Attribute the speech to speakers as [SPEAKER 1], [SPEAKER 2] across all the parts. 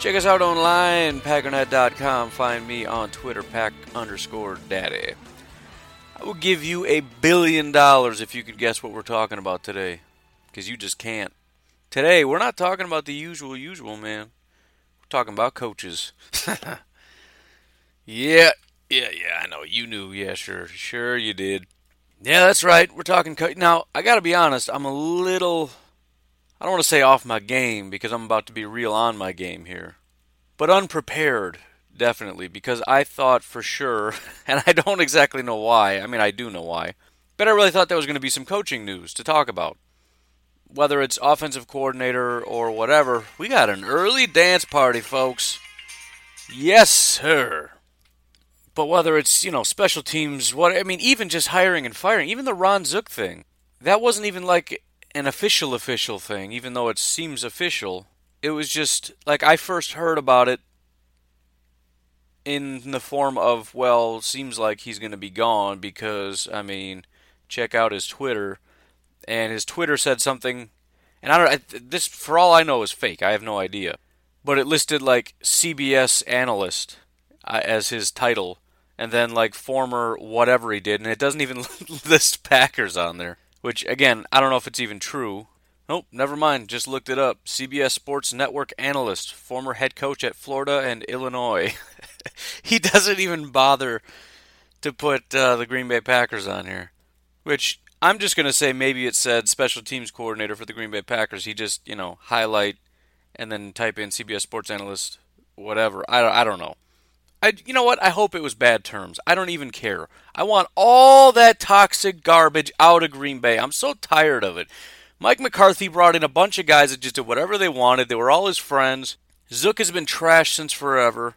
[SPEAKER 1] Check us out online, packernet.com. Find me on Twitter, pack underscore daddy. I will give you a billion dollars if you could guess what we're talking about today, because you just can't. Today, we're not talking about the usual, usual, man. We're talking about coaches. yeah, yeah, yeah, I know. You knew. Yeah, sure. Sure, you did. Yeah, that's right. We're talking. Co- now, I got to be honest. I'm a little. I don't want to say off my game because I'm about to be real on my game here, but unprepared definitely because I thought for sure, and I don't exactly know why. I mean, I do know why, but I really thought there was going to be some coaching news to talk about. Whether it's offensive coordinator or whatever, we got an early dance party, folks. Yes, sir. But whether it's, you know, special teams, what I mean, even just hiring and firing, even the Ron Zook thing, that wasn't even like an official official thing, even though it seems official. It was just like I first heard about it in the form of, well, seems like he's going to be gone because, I mean, check out his Twitter. And his Twitter said something, and I don't, this, for all I know, is fake. I have no idea. But it listed like CBS analyst uh, as his title, and then like former whatever he did, and it doesn't even list Packers on there. Which again, I don't know if it's even true. Nope, never mind. Just looked it up. CBS Sports Network analyst, former head coach at Florida and Illinois. he doesn't even bother to put uh, the Green Bay Packers on here. Which I'm just going to say maybe it said special teams coordinator for the Green Bay Packers. He just, you know, highlight and then type in CBS Sports analyst, whatever. I, I don't know. I, you know what? I hope it was bad terms. I don't even care. I want all that toxic garbage out of Green Bay. I'm so tired of it. Mike McCarthy brought in a bunch of guys that just did whatever they wanted. They were all his friends. Zook has been trashed since forever.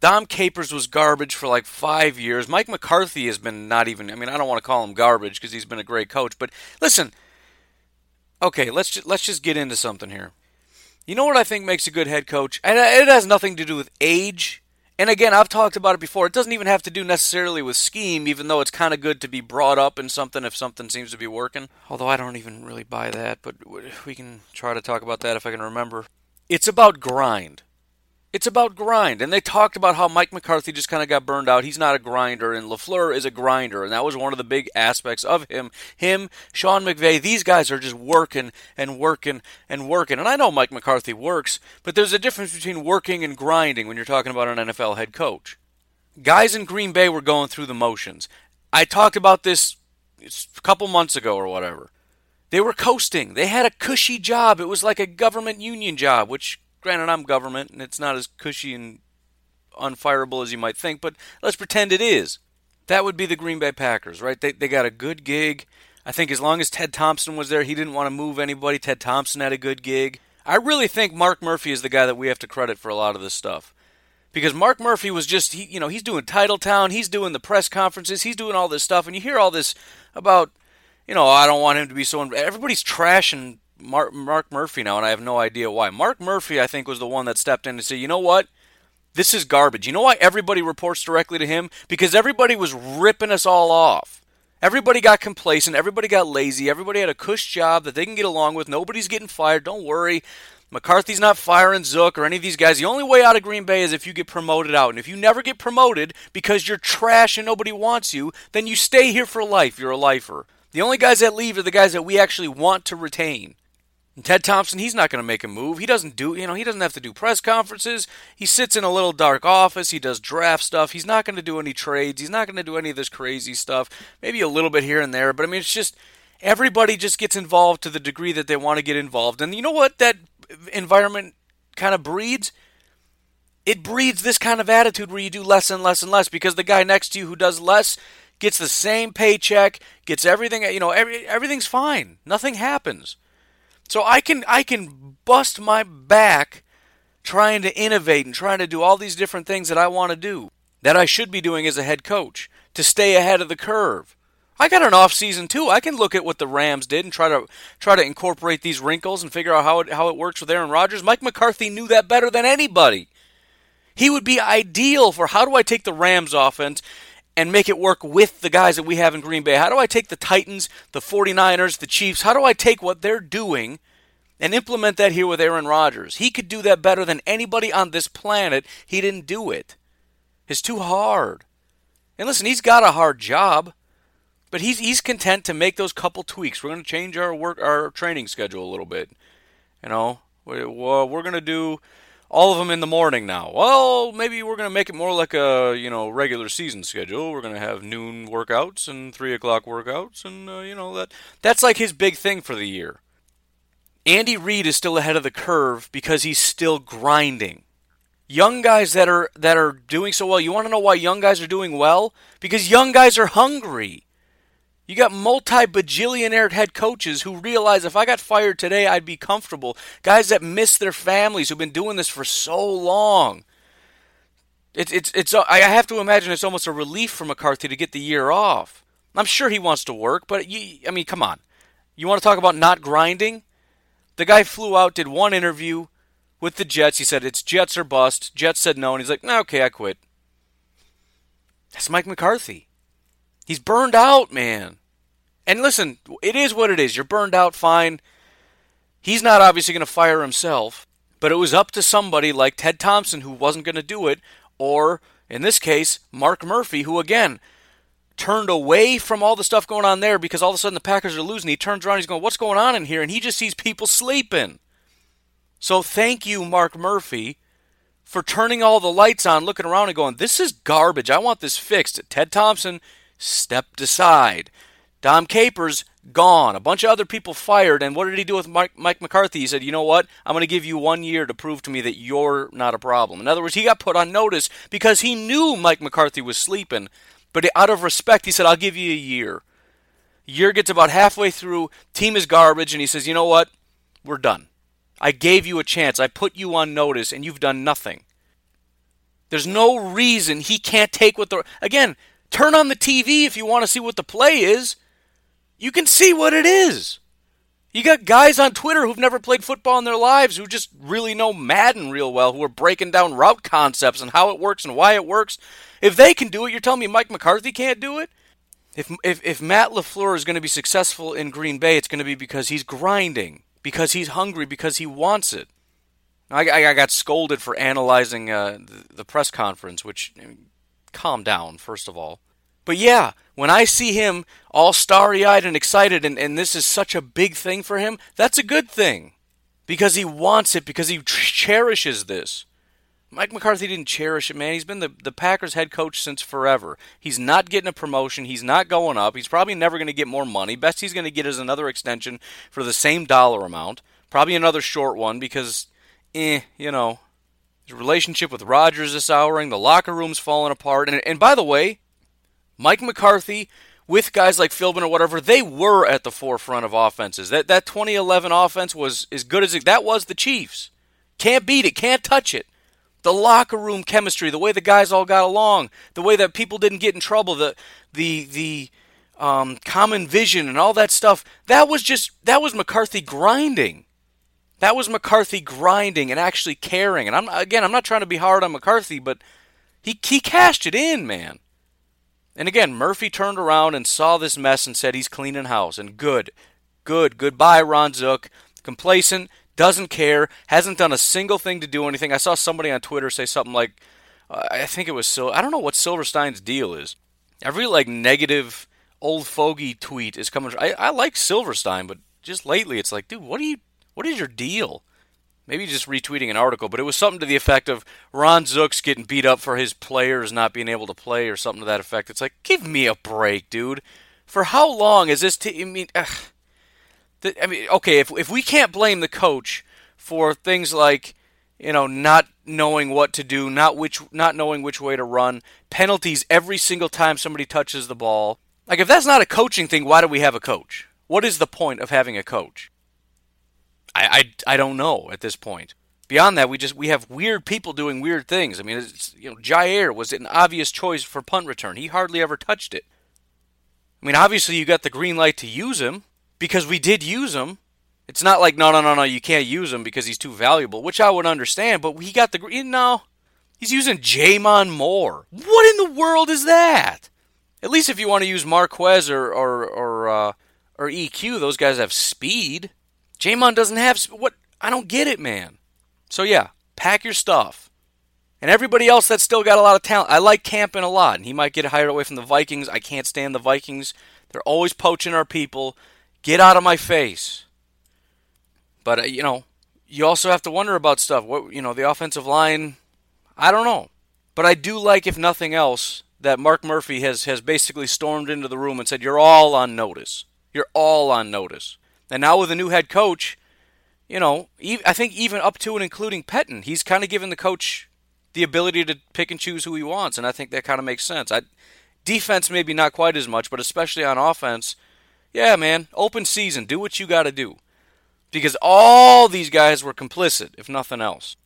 [SPEAKER 1] Dom Capers was garbage for like five years. Mike McCarthy has been not even. I mean, I don't want to call him garbage because he's been a great coach. But listen, okay, let's just, let's just get into something here. You know what I think makes a good head coach? And uh, it has nothing to do with age. And again, I've talked about it before. It doesn't even have to do necessarily with scheme, even though it's kind of good to be brought up in something if something seems to be working. Although I don't even really buy that, but we can try to talk about that if I can remember. It's about grind. It's about grind. And they talked about how Mike McCarthy just kind of got burned out. He's not a grinder, and LaFleur is a grinder. And that was one of the big aspects of him. Him, Sean McVay, these guys are just working and working and working. And I know Mike McCarthy works, but there's a difference between working and grinding when you're talking about an NFL head coach. Guys in Green Bay were going through the motions. I talked about this a couple months ago or whatever. They were coasting. They had a cushy job. It was like a government union job, which Granted, I'm government, and it's not as cushy and unfireable as you might think, but let's pretend it is. That would be the Green Bay Packers, right? They, they got a good gig. I think as long as Ted Thompson was there, he didn't want to move anybody. Ted Thompson had a good gig. I really think Mark Murphy is the guy that we have to credit for a lot of this stuff. Because Mark Murphy was just, he, you know, he's doing Titletown, he's doing the press conferences, he's doing all this stuff, and you hear all this about, you know, oh, I don't want him to be so. Everybody's trashing Mark, Mark Murphy now, and I have no idea why. Mark Murphy, I think, was the one that stepped in and said, you know what? This is garbage. You know why everybody reports directly to him? Because everybody was ripping us all off. Everybody got complacent. Everybody got lazy. Everybody had a cush job that they can get along with. Nobody's getting fired. Don't worry. McCarthy's not firing Zook or any of these guys. The only way out of Green Bay is if you get promoted out. And if you never get promoted because you're trash and nobody wants you, then you stay here for life. You're a lifer. The only guys that leave are the guys that we actually want to retain. Ted Thompson, he's not going to make a move. He doesn't do, you know, he doesn't have to do press conferences. He sits in a little dark office. He does draft stuff. He's not going to do any trades. He's not going to do any of this crazy stuff. Maybe a little bit here and there, but I mean, it's just everybody just gets involved to the degree that they want to get involved. And you know what that environment kind of breeds? It breeds this kind of attitude where you do less and less and less because the guy next to you who does less gets the same paycheck, gets everything, you know, every, everything's fine. Nothing happens. So I can I can bust my back trying to innovate and trying to do all these different things that I want to do that I should be doing as a head coach to stay ahead of the curve. I got an off season too. I can look at what the Rams did and try to try to incorporate these wrinkles and figure out how it how it works with Aaron Rodgers. Mike McCarthy knew that better than anybody. He would be ideal for how do I take the Rams offense and make it work with the guys that we have in Green Bay? How do I take the Titans, the 49ers, the Chiefs? How do I take what they're doing and implement that here with Aaron Rodgers? He could do that better than anybody on this planet. He didn't do it. It's too hard. And listen, he's got a hard job, but he's he's content to make those couple tweaks. We're going to change our work our training schedule a little bit. You know, we're going to do all of them in the morning now. Well, maybe we're going to make it more like a you know regular season schedule. We're going to have noon workouts and three o'clock workouts, and uh, you know that that's like his big thing for the year. Andy Reid is still ahead of the curve because he's still grinding. Young guys that are that are doing so well. You want to know why young guys are doing well? Because young guys are hungry. You got multi bajillionaire head coaches who realize if I got fired today, I'd be comfortable. Guys that miss their families who've been doing this for so long. It's it's it's. I have to imagine it's almost a relief for McCarthy to get the year off. I'm sure he wants to work, but you, I mean, come on. You want to talk about not grinding? The guy flew out, did one interview with the Jets. He said it's Jets or bust. Jets said no, and he's like, okay, I quit. That's Mike McCarthy. He's burned out, man. And listen, it is what it is. You're burned out, fine. He's not obviously going to fire himself, but it was up to somebody like Ted Thompson who wasn't going to do it, or in this case, Mark Murphy, who again turned away from all the stuff going on there because all of a sudden the Packers are losing. He turns around, he's going, What's going on in here? And he just sees people sleeping. So thank you, Mark Murphy, for turning all the lights on, looking around and going, This is garbage. I want this fixed. Ted Thompson stepped aside. Dom Capers gone. A bunch of other people fired. And what did he do with Mike, Mike McCarthy? He said, you know what? I'm going to give you one year to prove to me that you're not a problem. In other words, he got put on notice because he knew Mike McCarthy was sleeping. But out of respect, he said, I'll give you a year. Year gets about halfway through, team is garbage, and he says, you know what? We're done. I gave you a chance. I put you on notice, and you've done nothing. There's no reason he can't take what the. Again, turn on the TV if you want to see what the play is. You can see what it is. You got guys on Twitter who've never played football in their lives who just really know Madden real well, who are breaking down route concepts and how it works and why it works. If they can do it, you're telling me Mike McCarthy can't do it? If if, if Matt LaFleur is going to be successful in Green Bay, it's going to be because he's grinding, because he's hungry, because he wants it. I, I got scolded for analyzing uh, the, the press conference, which I mean, calm down, first of all. But yeah, when I see him all starry eyed and excited, and, and this is such a big thing for him, that's a good thing. Because he wants it, because he cherishes this. Mike McCarthy didn't cherish it, man. He's been the, the Packers head coach since forever. He's not getting a promotion. He's not going up. He's probably never going to get more money. Best he's going to get is another extension for the same dollar amount. Probably another short one because, eh, you know, his relationship with Rodgers is souring. The locker room's falling apart. And, and by the way, Mike McCarthy with guys like Philbin or whatever, they were at the forefront of offenses. That that 2011 offense was as good as it. That was the Chiefs. Can't beat it. Can't touch it the locker room chemistry, the way the guys all got along, the way that people didn't get in trouble, the the the um, common vision and all that stuff. That was just that was McCarthy grinding. That was McCarthy grinding and actually caring. And I'm again, I'm not trying to be hard on McCarthy, but he he cashed it in, man. And again, Murphy turned around and saw this mess and said he's cleaning house. And good, good, goodbye, Ron Zook. Complacent, doesn't care, hasn't done a single thing to do anything. I saw somebody on Twitter say something like, uh, I think it was Sil. I don't know what Silverstein's deal is. Every like negative old fogey tweet is coming. I, I like Silverstein, but just lately it's like, dude, what are you What is your deal? Maybe just retweeting an article, but it was something to the effect of Ron Zook's getting beat up for his players not being able to play or something to that effect. It's like, give me a break, dude. For how long is this? T- I mean, ugh. I mean, okay, if if we can't blame the coach for things like you know not knowing what to do, not which not knowing which way to run, penalties every single time somebody touches the ball. Like if that's not a coaching thing, why do we have a coach? What is the point of having a coach? I I, I don't know at this point. Beyond that, we just we have weird people doing weird things. I mean, it's, you know, Jaire was an obvious choice for punt return. He hardly ever touched it. I mean, obviously you got the green light to use him because we did use him. It's not like no, no, no, no, you can't use him because he's too valuable, which I would understand. But he got the green. No, he's using J'Mon Moore. What in the world is that? At least if you want to use Marquez or or or, uh, or EQ, those guys have speed. J'Mon doesn't have what? I don't get it, man. So yeah, pack your stuff. And everybody else that's still got a lot of talent. I like Campen a lot, and he might get hired away from the Vikings. I can't stand the Vikings. They're always poaching our people. Get out of my face. But uh, you know, you also have to wonder about stuff. What you know, the offensive line. I don't know, but I do like, if nothing else, that Mark Murphy has has basically stormed into the room and said, "You're all on notice. You're all on notice." And now with a new head coach, you know, I think even up to and including Pettine, he's kind of given the coach the ability to pick and choose who he wants, and I think that kind of makes sense. I, defense maybe not quite as much, but especially on offense, yeah, man, open season, do what you got to do because all these guys were complicit, if nothing else.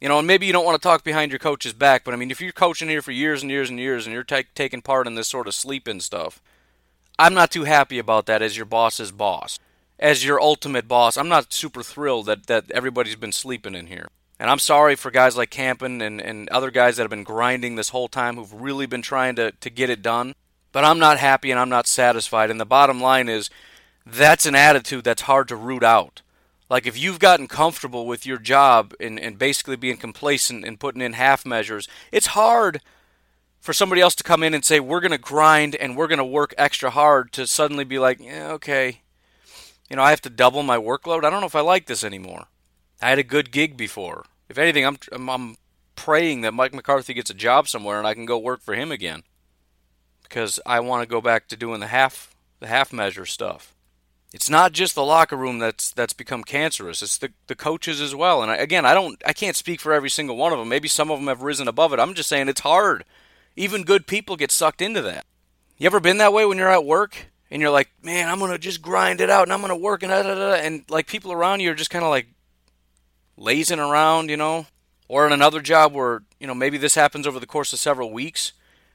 [SPEAKER 1] You know, and maybe you don't want to talk behind your coach's back, but I mean, if you're coaching here for years and years and years and you're t- taking part in this sort of sleep-in stuff, I'm not too happy about that as your boss's boss. As your ultimate boss, I'm not super thrilled that, that everybody's been sleeping in here. And I'm sorry for guys like Campen and, and other guys that have been grinding this whole time who've really been trying to, to get it done. But I'm not happy and I'm not satisfied. And the bottom line is that's an attitude that's hard to root out. Like if you've gotten comfortable with your job and, and basically being complacent and putting in half measures, it's hard for somebody else to come in and say, We're gonna grind and we're gonna work extra hard to suddenly be like, Yeah, okay. You know, I have to double my workload. I don't know if I like this anymore. I had a good gig before. If anything, I'm, I'm, I'm praying that Mike McCarthy gets a job somewhere and I can go work for him again because I want to go back to doing the half the half measure stuff it's not just the locker room that's that's become cancerous. It's the the coaches as well. And I, again, I don't I can't speak for every single one of them. Maybe some of them have risen above it. I'm just saying it's hard. Even good people get sucked into that. You ever been that way when you're at work and you're like, man, I'm gonna just grind it out and I'm gonna work and da, da, da, and like people around you are just kind of like lazing around, you know, or in another job where you know maybe this happens over the course of several weeks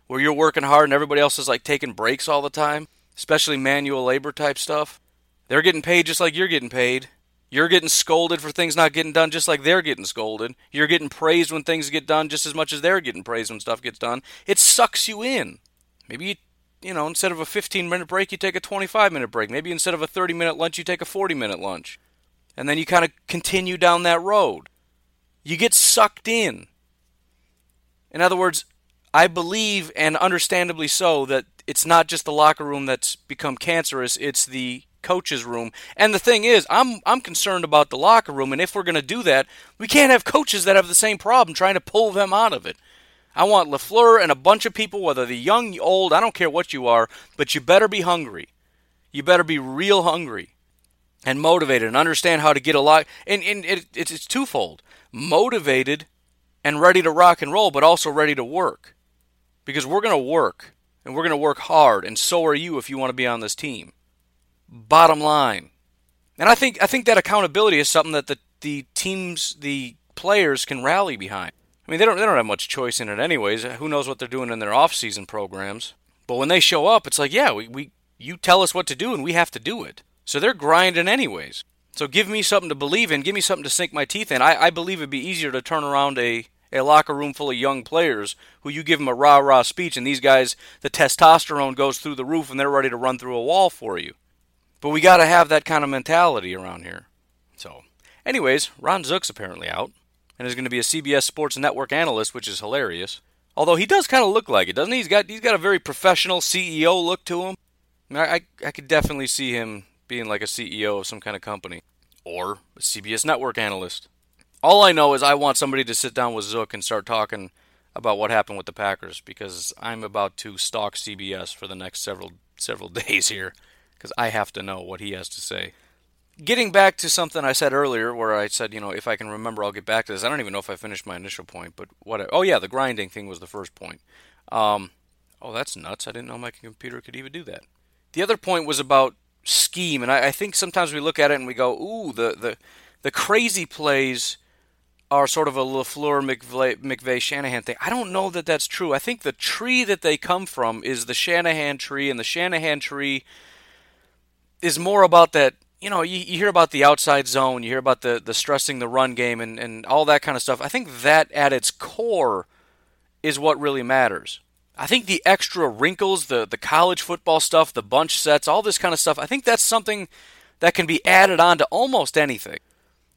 [SPEAKER 1] where you're working hard and everybody else is like taking breaks all the time, especially manual labor type stuff. They're getting paid just like you're getting paid. You're getting scolded for things not getting done just like they're getting scolded. You're getting praised when things get done just as much as they're getting praised when stuff gets done. It sucks you in. Maybe you, you know, instead of a 15 minute break, you take a 25 minute break. Maybe instead of a 30 minute lunch, you take a 40 minute lunch. And then you kind of continue down that road. You get sucked in. In other words, I believe, and understandably so, that it's not just the locker room that's become cancerous, it's the coach's room. And the thing is, I'm I'm concerned about the locker room, and if we're going to do that, we can't have coaches that have the same problem trying to pull them out of it. I want LaFleur and a bunch of people, whether they're young, old, I don't care what you are, but you better be hungry. You better be real hungry and motivated and understand how to get a lot. And, and it, it's, it's twofold motivated and ready to rock and roll, but also ready to work. Because we're going to work, and we're going to work hard, and so are you if you want to be on this team bottom line. And I think I think that accountability is something that the the teams, the players can rally behind. I mean, they don't they don't have much choice in it anyways. Who knows what they're doing in their off-season programs? But when they show up, it's like, yeah, we, we you tell us what to do and we have to do it. So they're grinding anyways. So give me something to believe in, give me something to sink my teeth in. I, I believe it'd be easier to turn around a, a locker room full of young players who you give them a rah rah speech and these guys the testosterone goes through the roof and they're ready to run through a wall for you. But we got to have that kind of mentality around here. So, anyways, Ron Zook's apparently out and is going to be a CBS Sports Network analyst, which is hilarious. Although he does kind of look like it, doesn't he? He's got he's got a very professional CEO look to him. I, I, I could definitely see him being like a CEO of some kind of company. or a CBS network analyst. All I know is I want somebody to sit down with Zook and start talking about what happened with the Packers because I'm about to stalk CBS for the next several several days here because I have to know what he has to say. Getting back to something I said earlier, where I said, you know, if I can remember, I'll get back to this. I don't even know if I finished my initial point, but what? I, oh yeah, the grinding thing was the first point. Um, oh, that's nuts! I didn't know my computer could even do that. The other point was about scheme, and I, I think sometimes we look at it and we go, ooh, the the the crazy plays are sort of a LaFleur McVay, Shanahan thing. I don't know that that's true. I think the tree that they come from is the Shanahan tree, and the Shanahan tree is more about that. You know, you, you hear about the outside zone, you hear about the, the stressing the run game, and, and all that kind of stuff. I think that at its core is what really matters. I think the extra wrinkles, the, the college football stuff, the bunch sets, all this kind of stuff, I think that's something that can be added on to almost anything.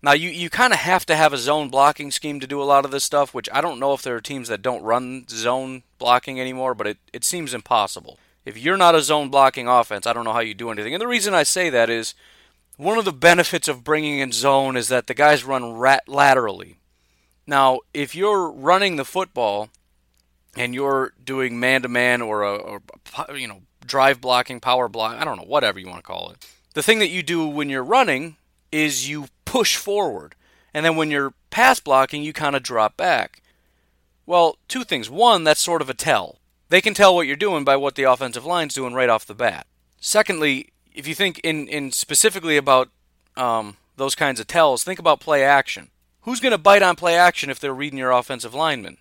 [SPEAKER 1] Now, you, you kind of have to have a zone blocking scheme to do a lot of this stuff, which I don't know if there are teams that don't run zone blocking anymore, but it, it seems impossible. If you're not a zone blocking offense, I don't know how you do anything. And the reason I say that is one of the benefits of bringing in zone is that the guys run rat- laterally. Now, if you're running the football and you're doing man to man or a or, you know drive blocking, power block, I don't know, whatever you want to call it. The thing that you do when you're running is you push forward. And then when you're pass blocking, you kind of drop back. Well, two things. One, that's sort of a tell. They can tell what you're doing by what the offensive line's doing right off the bat. Secondly, if you think in, in specifically about um, those kinds of tells, think about play action. Who's going to bite on play action if they're reading your offensive lineman?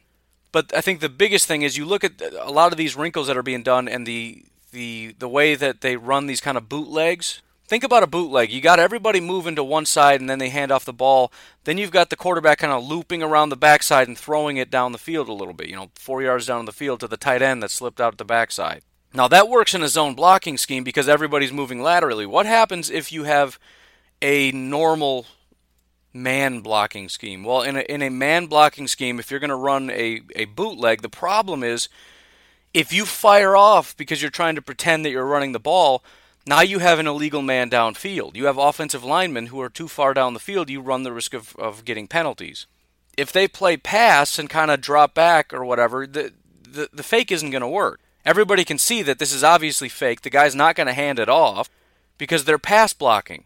[SPEAKER 1] But I think the biggest thing is you look at a lot of these wrinkles that are being done and the the the way that they run these kind of bootlegs think about a bootleg. You got everybody moving to one side and then they hand off the ball. Then you've got the quarterback kind of looping around the backside and throwing it down the field a little bit, you know, four yards down the field to the tight end that slipped out at the backside. Now that works in a zone blocking scheme because everybody's moving laterally. What happens if you have a normal man blocking scheme? Well, in a, in a man blocking scheme, if you're going to run a, a bootleg, the problem is if you fire off because you're trying to pretend that you're running the ball, now you have an illegal man downfield. You have offensive linemen who are too far down the field. You run the risk of, of getting penalties. If they play pass and kind of drop back or whatever, the, the, the fake isn't going to work. Everybody can see that this is obviously fake. The guy's not going to hand it off because they're pass blocking.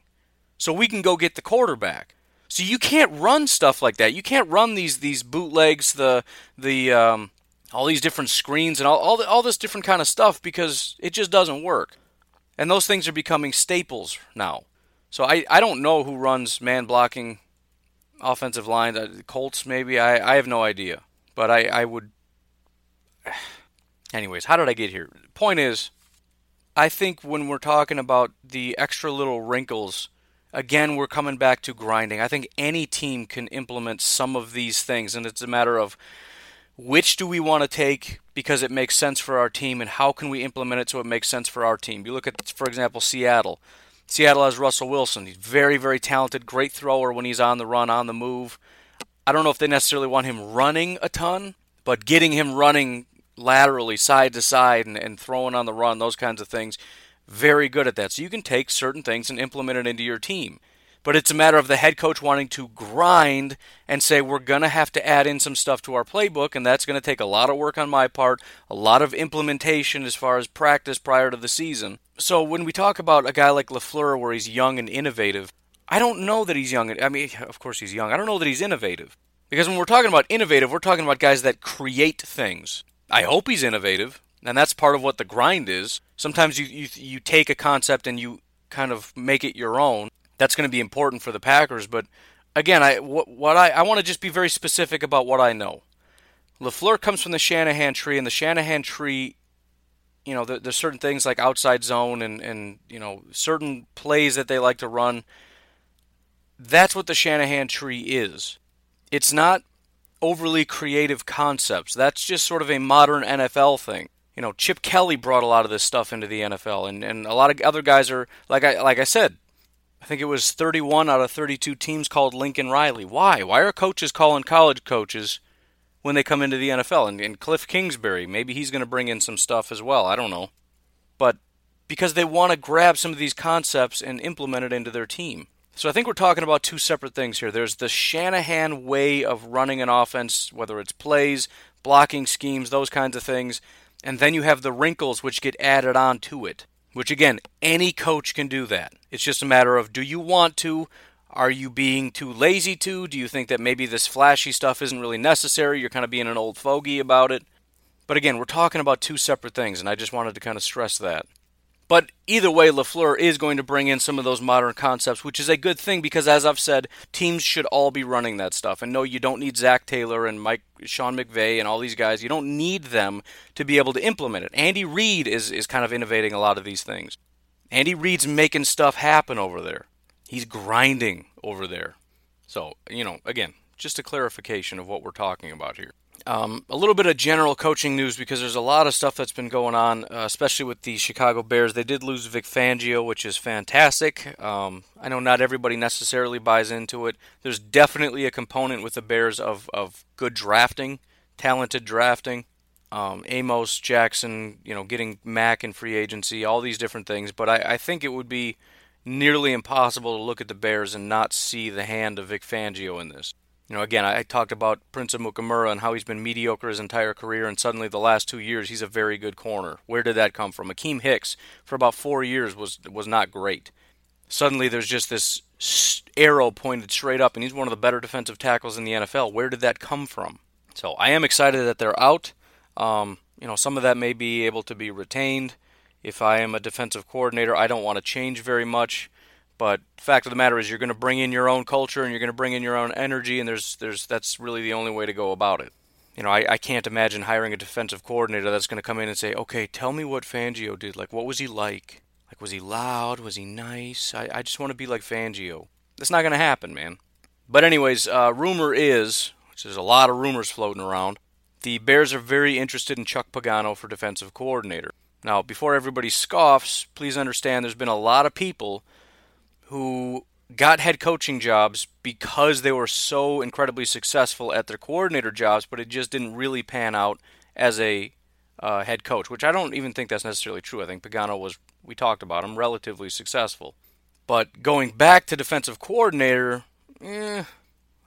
[SPEAKER 1] So we can go get the quarterback. So you can't run stuff like that. You can't run these these bootlegs, the the um, all these different screens and all all, the, all this different kind of stuff because it just doesn't work. And those things are becoming staples now. So I, I don't know who runs man blocking offensive line. Uh, Colts, maybe. I, I have no idea. But I, I would. Anyways, how did I get here? Point is, I think when we're talking about the extra little wrinkles, again, we're coming back to grinding. I think any team can implement some of these things, and it's a matter of which do we want to take because it makes sense for our team and how can we implement it so it makes sense for our team you look at for example seattle seattle has russell wilson he's very very talented great thrower when he's on the run on the move i don't know if they necessarily want him running a ton but getting him running laterally side to side and, and throwing on the run those kinds of things very good at that so you can take certain things and implement it into your team but it's a matter of the head coach wanting to grind and say, we're going to have to add in some stuff to our playbook, and that's going to take a lot of work on my part, a lot of implementation as far as practice prior to the season. So when we talk about a guy like LaFleur where he's young and innovative, I don't know that he's young. I mean, of course he's young. I don't know that he's innovative. Because when we're talking about innovative, we're talking about guys that create things. I hope he's innovative, and that's part of what the grind is. Sometimes you, you, you take a concept and you kind of make it your own that's going to be important for the Packers. But again, I what, what I I want to just be very specific about what I know. Lafleur comes from the Shanahan tree, and the Shanahan tree, you know, there, there's certain things like outside zone and and you know certain plays that they like to run. That's what the Shanahan tree is. It's not overly creative concepts. That's just sort of a modern NFL thing. You know, Chip Kelly brought a lot of this stuff into the NFL, and, and a lot of other guys are like I like I said, I think it was 31 out of 32 teams called Lincoln Riley. Why? Why are coaches calling college coaches when they come into the NFL? And, and Cliff Kingsbury, maybe he's going to bring in some stuff as well. I don't know. But because they want to grab some of these concepts and implement it into their team. So I think we're talking about two separate things here. There's the Shanahan way of running an offense, whether it's plays, blocking schemes, those kinds of things. And then you have the wrinkles which get added on to it, which again, any coach can do that. It's just a matter of do you want to? Are you being too lazy to? Do you think that maybe this flashy stuff isn't really necessary? You're kind of being an old fogey about it. But again, we're talking about two separate things, and I just wanted to kind of stress that. But either way, LaFleur is going to bring in some of those modern concepts, which is a good thing because, as I've said, teams should all be running that stuff. And no, you don't need Zac Taylor and Mike, Sean McVay and all these guys. You don't need them to be able to implement it. Andy Reid is, is kind of innovating a lot of these things. Andy Reid's making stuff happen over there. He's grinding over there. So, you know, again, just a clarification of what we're talking about here. Um, a little bit of general coaching news because there's a lot of stuff that's been going on, uh, especially with the Chicago Bears. They did lose Vic Fangio, which is fantastic. Um, I know not everybody necessarily buys into it. There's definitely a component with the Bears of, of good drafting, talented drafting. Um, Amos Jackson, you know, getting Mack in free agency, all these different things. But I, I think it would be nearly impossible to look at the Bears and not see the hand of Vic Fangio in this. You know, again, I, talked about Prince Amukamara and how he's been mediocre his entire career, and suddenly the last two years he's a very good corner. Where did that come from? Akiem Hicks for about four years was was not great. Suddenly there's just this arrow pointed straight up, and he's one of the better defensive tackles in the NFL. Where did that come from? So I am excited that they're out. Um, you know, some of that may be able to be retained. If I am a defensive coordinator, I don't want to change very much. But fact of the matter is, you're going to bring in your own culture and you're going to bring in your own energy, and there's there's that's really the only way to go about it. You know, I, I can't imagine hiring a defensive coordinator that's going to come in and say, okay, tell me what Fangio did. Like, what was he like? Like, was he loud? Was he nice? I, I just want to be like Fangio. That's not going to happen, man. But anyways, uh, rumor is, which there's a lot of rumors floating around, the Bears are very interested in Chuck Pagano for defensive coordinator. Now, before everybody scoffs, please understand there's been a lot of people who got head coaching jobs because they were so incredibly successful at their coordinator jobs, but it just didn't really pan out as a uh, head coach, which I don't even think that's necessarily true. I think Pagano was, we talked about him, relatively successful. But going back to defensive coordinator, eh,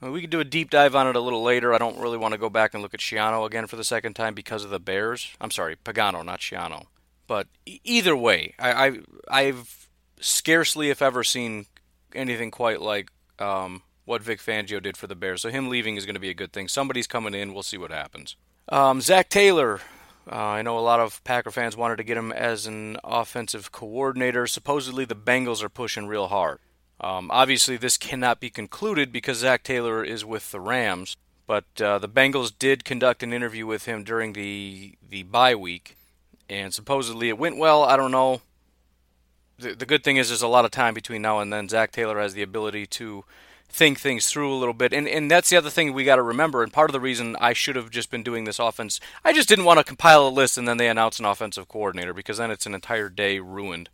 [SPEAKER 1] we could do a deep dive on it a little later. I don't really want to go back and look at Schiano again for the second time because of the Bears. I'm sorry, Pagano, not Schiano. But either way, I, I I've scarcely, if ever, seen anything quite like um, what Vic Fangio did for the Bears. So him leaving is going to be a good thing. Somebody's coming in. We'll see what happens. Um, Zac Taylor. Uh, I know a lot of Packer fans wanted to get him as an offensive coordinator. Supposedly, the Bengals are pushing real hard. Um, obviously, this cannot be concluded because Zac Taylor is with the Rams. But uh, the Bengals did conduct an interview with him during the the bye week, and supposedly it went well. I don't know the, good thing is there's a lot of time between now and then. Zac Taylor has the ability to think things through a little bit. And and that's the other thing we got to remember. And part of the reason I should have just been doing this offense, I just didn't want to compile a list and then they announce an offensive coordinator because then it's an entire day ruined.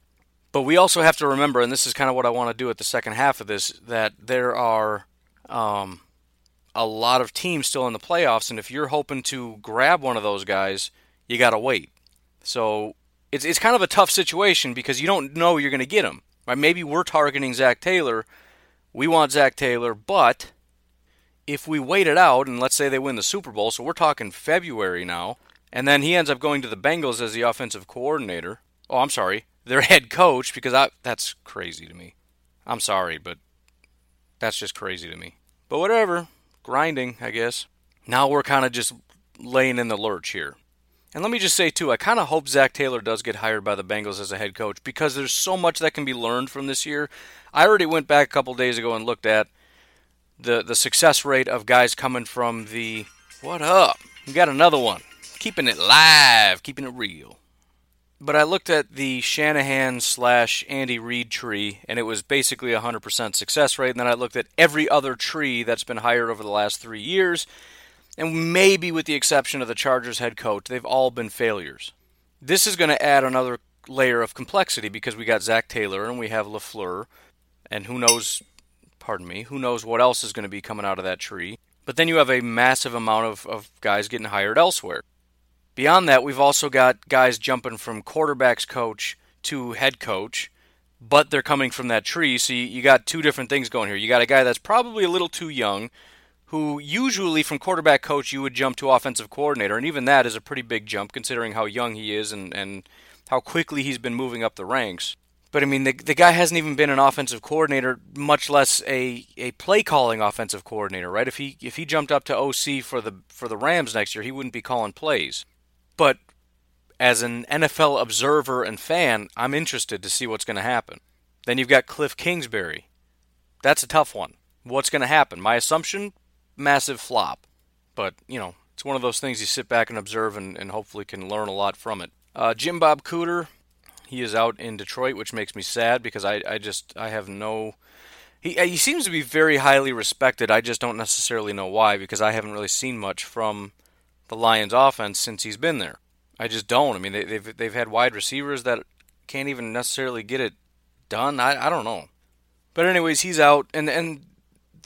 [SPEAKER 1] But we also have to remember, and this is kind of what I want to do at the second half of this, that there are um, a lot of teams still in the playoffs, and if you're hoping to grab one of those guys, you got to wait. So it's it's kind of a tough situation because you don't know you're going to get him. Right? Maybe we're targeting Zac Taylor. We want Zac Taylor, but if we wait it out and let's say they win the Super Bowl, so we're talking February now, and then he ends up going to the Bengals as the offensive coordinator. Oh, I'm sorry, their head coach because I that's crazy to me. I'm sorry, but that's just crazy to me. But whatever, grinding, I guess. Now we're kind of just laying in the lurch here. And let me just say, too, I kind of hope Zac Taylor does get hired by the Bengals as a head coach because there's so much that can be learned from this year. I already went back a couple days ago and looked at the, the success rate of guys coming from the. What up? We got another one. Keeping it live, keeping it real. But I looked at the Shanahan slash Andy Reid tree, and it was basically a 100% success rate. And then I looked at every other tree that's been hired over the last three years, and maybe with the exception of the Chargers head coach, they've all been failures. This is going to add another layer of complexity because we got Zac Taylor and we have LaFleur, and who knows, pardon me, who knows what else is going to be coming out of that tree. But then you have a massive amount of, of guys getting hired elsewhere. Beyond that, we've also got guys jumping from quarterbacks coach to head coach. but they're coming from that tree. So you, you got two different things going here. You got a guy that's probably a little too young, who usually from quarterback coach you would jump to offensive coordinator, and even that is a pretty big jump considering how young he is and, and how quickly he's been moving up the ranks. But I mean, the, the guy hasn't even been an offensive coordinator, much less a, a play calling offensive coordinator, right? If he if he jumped up to OC for the for the Rams next year, he wouldn't be calling plays. But as an NFL observer and fan, I'm interested to see what's going to happen. Then you've got Cliff Kingsbury. That's a tough one. What's going to happen? My assumption, massive flop. But, you know, it's one of those things you sit back and observe and, and hopefully can learn a lot from it. Uh, Jim Bob Cooter, he is out in Detroit, which makes me sad because I, I just I have no. He he seems to be very highly respected. I just don't necessarily know why because I haven't really seen much from the Lions' offense since he's been there. I just don't. I mean, they, they've they've had wide receivers that can't even necessarily get it done. I I don't know. But anyways, he's out, and and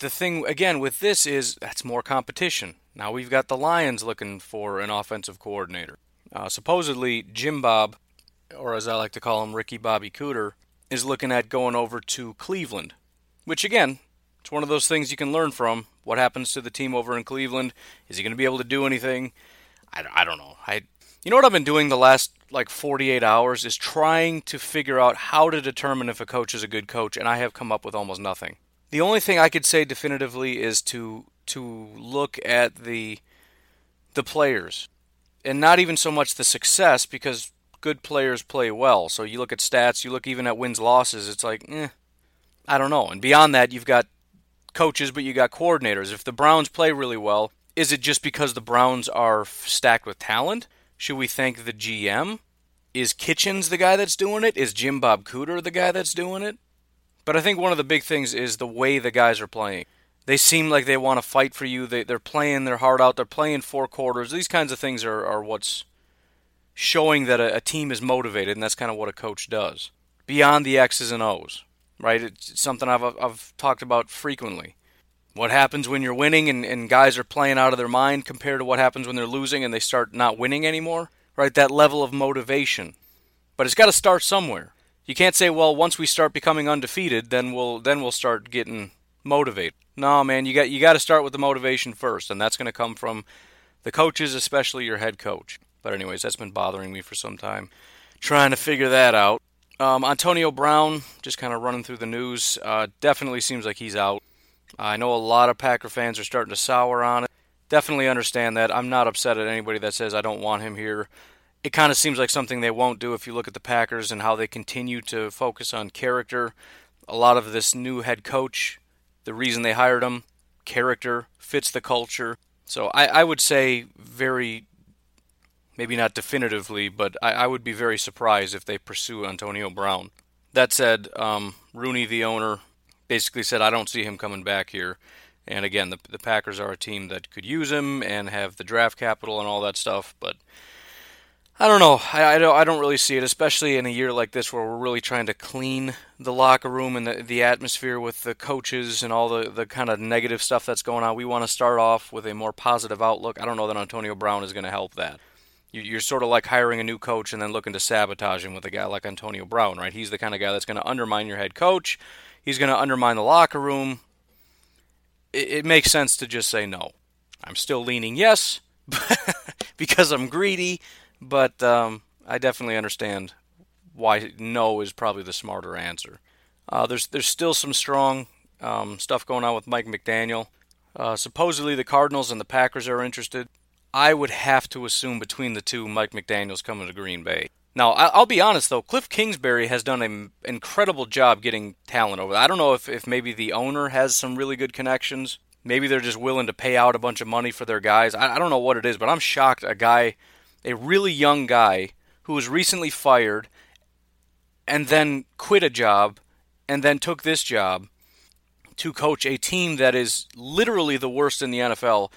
[SPEAKER 1] the thing again with this is that's more competition. Now we've got the Lions looking for an offensive coordinator. Uh, supposedly, Jim Bob or as I like to call him, Ricky Bobby Cooter, is looking at going over to Cleveland. Which, again, it's one of those things you can learn from. What happens to the team over in Cleveland? Is he going to be able to do anything? I, I don't know. I, you know what I've been doing the last like 48 hours is trying to figure out how to determine if a coach is a good coach, and I have come up with almost nothing. The only thing I could say definitively is to to look at the the players, and not even so much the success because good players play well. So you look at stats, you look even at wins losses, it's like, eh, I don't know. And beyond that, you've got coaches, but you got coordinators. If the Browns play really well, is it just because the Browns are stacked with talent? Should we thank the GM? Is Kitchens the guy that's doing it? Is Jim Bob Cooter the guy that's doing it? But I think one of the big things is the way the guys are playing. They seem like they want to fight for you. They, they're playing their heart out. They're playing four quarters. These kinds of things are, are what's showing that a, a team is motivated, and that's kind of what a coach does. Beyond the X's and O's, right? It's something I've, I've talked about frequently. What happens when you're winning and, and guys are playing out of their mind compared to what happens when they're losing and they start not winning anymore, right? That level of motivation. But it's got to start somewhere. You can't say, well, once we start becoming undefeated, then we'll then we'll start getting motivated. No, man, you got you got to start with the motivation first, and that's going to come from the coaches, especially your head coach. But anyways, that's been bothering me for some time, trying to figure that out. Um, Antonio Brown, just kind of running through the news, uh, definitely seems like he's out. I know a lot of Packer fans are starting to sour on it. Definitely understand that. I'm not upset at anybody that says I don't want him here. It kind of seems like something they won't do if you look at the Packers and how they continue to focus on character. A lot of this new head coach, the reason they hired him, character, fits the culture. So I, I would say very maybe not definitively, but I, I, would be very surprised if they pursue Antonio Brown. That said, um, Rooney, the owner, basically said, I don't see him coming back here. And again, the, the Packers are a team that could use him and have the draft capital and all that stuff, but I don't know. I, I, don't. I don't really see it, especially in a year like this where we're really trying to clean the locker room and the, the atmosphere with the coaches and all the, the kind of negative stuff that's going on. We want to start off with a more positive outlook. I don't know that Antonio Brown is going to help that you're sort of like hiring a new coach and then looking to sabotage him with a guy like Antonio Brown, right? He's the kind of guy that's going to undermine your head coach. He's going to undermine the locker room. It, it, makes sense to just say no. I'm still leaning yes because I'm greedy, but um, I definitely understand why no is probably the smarter answer. Uh, there's there's still some strong um, stuff going on with Mike McDaniel. Uh, supposedly the Cardinals and the Packers are interested. I would have to assume between the two, Mike McDaniel's coming to Green Bay. Now, I'll be honest though, Cliff Kingsbury has done an incredible job getting talent over. I don't know if, if maybe the owner has some really good connections. Maybe they're just willing to pay out a bunch of money for their guys. I, I don't know what it is, but I'm shocked a guy, a really young guy, who was recently fired and then quit a job and then took this job to coach a team that is literally the worst in the NFL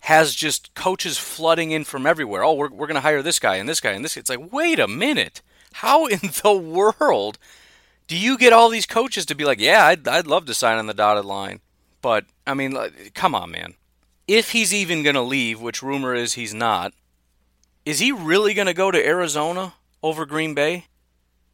[SPEAKER 1] has just coaches flooding in from everywhere. Oh, we're, we're going to hire this guy and this guy and this. Guy. It's like, wait a minute. How in the world do you get all these coaches to be like, yeah, I'd, I'd love to sign on the dotted line? But, I mean, come on, man. If he's even going to leave, which rumor is he's not, is he really going to go to Arizona over Green Bay?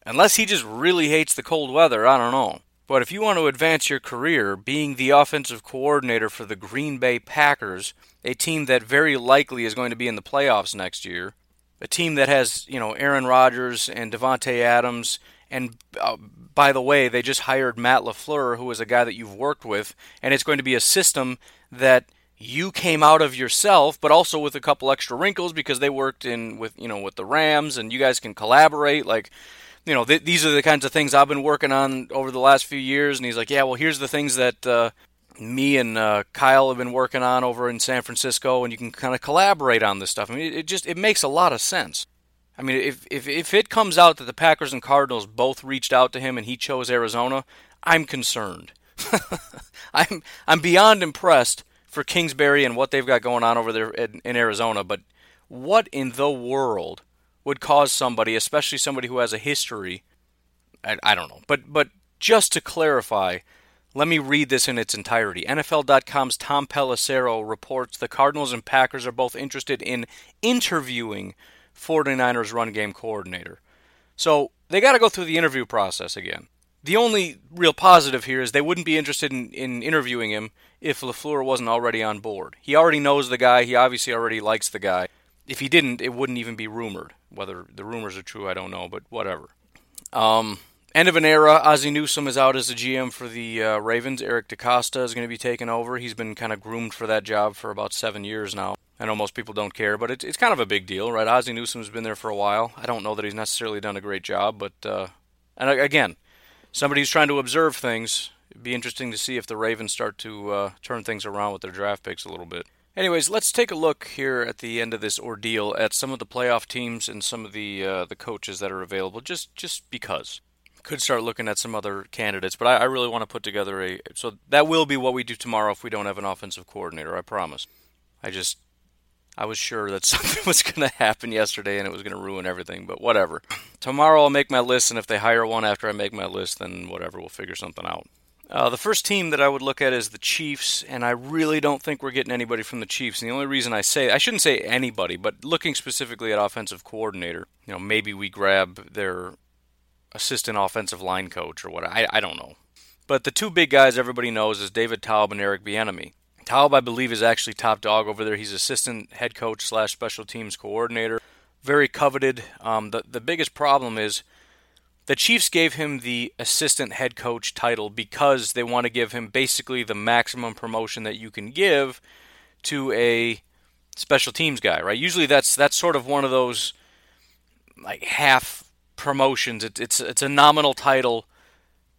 [SPEAKER 1] Unless he just really hates the cold weather, I don't know. But if you want to advance your career being the offensive coordinator for the Green Bay Packers, a team that very likely is going to be in the playoffs next year, a team that has, you know, Aaron Rodgers and Davante Adams and uh, by the way, they just hired Matt LaFleur, who is a guy that you've worked with, and it's going to be a system that you came out of yourself, but also with a couple extra wrinkles because they worked in with you know with the Rams, and you guys can collaborate. Like, you know, th- these are the kinds of things I've been working on over the last few years. And he's like, yeah, well, here's the things that uh, me and uh, Kyle have been working on over in San Francisco, and you can kind of collaborate on this stuff. I mean, it, it just it makes a lot of sense. I mean, if, if if it comes out that the Packers and Cardinals both reached out to him and he chose Arizona, I'm concerned. I'm I'm beyond impressed for Kingsbury and what they've got going on over there in, in Arizona, but what in the world would cause somebody, especially somebody who has a history, I, I don't know, but but just to clarify, let me read this in its entirety. NFL.com's Tom Pelissero reports the Cardinals and Packers are both interested in interviewing 49ers run game coordinator. So they got to go through the interview process again. The only real positive here is they wouldn't be interested in, in interviewing him if LaFleur wasn't already on board. He already knows the guy, he obviously already likes the guy. If he didn't, it wouldn't even be rumored. Whether the rumors are true, I don't know, but whatever. Um, end of an era. Ozzie Newsome is out as the GM for the uh, Ravens. Eric DeCosta is going to be taking over. He's been kind of groomed for that job for about seven years now. I know most people don't care, but it's it's kind of a big deal, right? Ozzie Newsome's been there for a while. I don't know that he's necessarily done a great job, but uh, and again, somebody who's trying to observe things. It'd be interesting to see if the Ravens start to uh, turn things around with their draft picks a little bit. Anyways, let's take a look here at the end of this ordeal at some of the playoff teams and some of the uh, the coaches that are available. Just just because could start looking at some other candidates, but I, I really want to put together a. So that will be what we do tomorrow if we don't have an offensive coordinator. I promise. I just I was sure that something was going to happen yesterday and it was going to ruin everything, but whatever. Tomorrow I'll make my list, and if they hire one after I make my list, then whatever, we'll figure something out. Uh, the first team that I would look at is the Chiefs, and I really don't think we're getting anybody from the Chiefs. And the only reason I say I shouldn't say anybody, but looking specifically at offensive coordinator, you know, maybe we grab their assistant offensive line coach or what. I, I don't know. But the two big guys everybody knows is David Toub and Eric Bieniemy. Toub, I believe, is actually top dog over there. He's assistant head coach slash special teams coordinator. Very coveted. Um, the the biggest problem is the Chiefs gave him the assistant head coach title because they want to give him basically the maximum promotion that you can give to a special teams guy, right? Usually that's that's sort of one of those like half promotions. It's it's it's a nominal title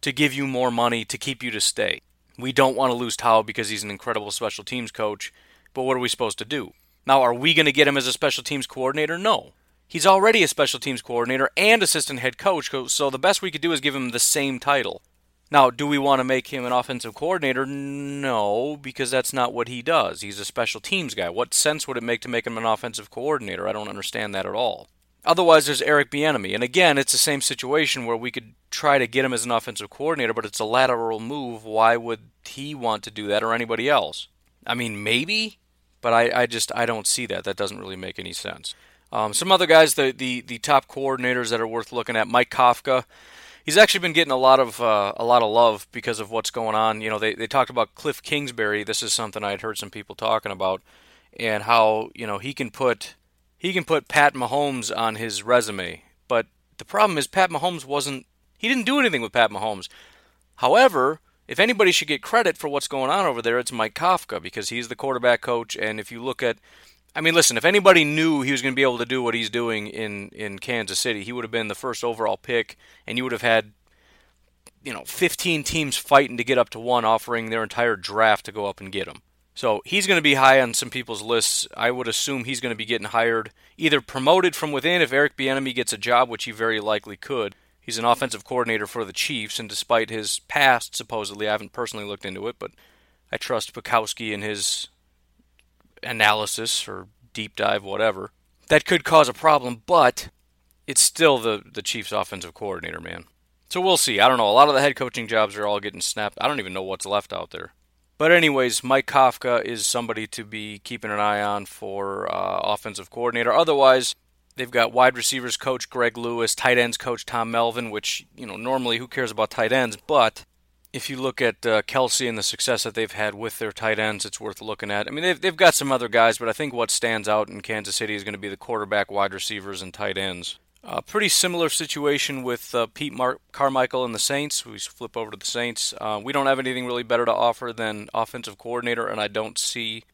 [SPEAKER 1] to give you more money to keep you to stay. We don't want to lose Toub because he's an incredible special teams coach, but what are we supposed to do? Now, are we going to get him as a special teams coordinator? No. He's already a special teams coordinator and assistant head coach, so the best we could do is give him the same title. Now, do we want to make him an offensive coordinator? No, because that's not what he does. He's a special teams guy. What sense would it make to make him an offensive coordinator? I don't understand that at all. Otherwise, there's Eric Bieniemy, and again, it's the same situation where we could try to get him as an offensive coordinator, but it's a lateral move. Why would he want to do that or anybody else? I mean, maybe, but I, I just I don't see that. That doesn't really make any sense. Um, some other guys, the, the the top coordinators that are worth looking at, Mike Kafka. He's actually been getting a lot of uh, a lot of love because of what's going on. You know, they they talked about Cliff Kingsbury. This is something I'd heard some people talking about, and how you know he can put he can put Pat Mahomes on his resume. But the problem is Pat Mahomes wasn't he didn't do anything with Pat Mahomes. However, if anybody should get credit for what's going on over there, it's Mike Kafka because he's the quarterback coach and if you look at I mean, listen, if anybody knew he was going to be able to do what he's doing in, in Kansas City, he would have been the first overall pick, and you would have had, you know, 15 teams fighting to get up to one, offering their entire draft to go up and get him. So he's going to be high on some people's lists. I would assume he's going to be getting hired, either promoted from within if Eric Bieniemy gets a job, which he very likely could. He's an offensive coordinator for the Chiefs, and despite his past, supposedly, I haven't personally looked into it, but I trust Bukowski and his analysis or deep dive, whatever. That could cause a problem, but it's still the the Chiefs' offensive coordinator, man. So we'll see. I don't know. A lot of the head coaching jobs are all getting snapped. I don't even know what's left out there. But anyways, Mike Kafka is somebody to be keeping an eye on for uh, offensive coordinator. Otherwise, They've got wide receivers coach Greg Lewis, tight ends coach Tom Melvin, which, you know, normally who cares about tight ends? But if you look at uh, Kelce and the success that they've had with their tight ends, it's worth looking at. I mean, they've, they've got some other guys, but I think what stands out in Kansas City is going to be the quarterback, wide receivers, and tight ends. A pretty similar situation with uh, Pete Mar- Carmichael and the Saints. We flip over to the Saints. Uh, we don't have anything really better to offer than offensive coordinator, and I don't see,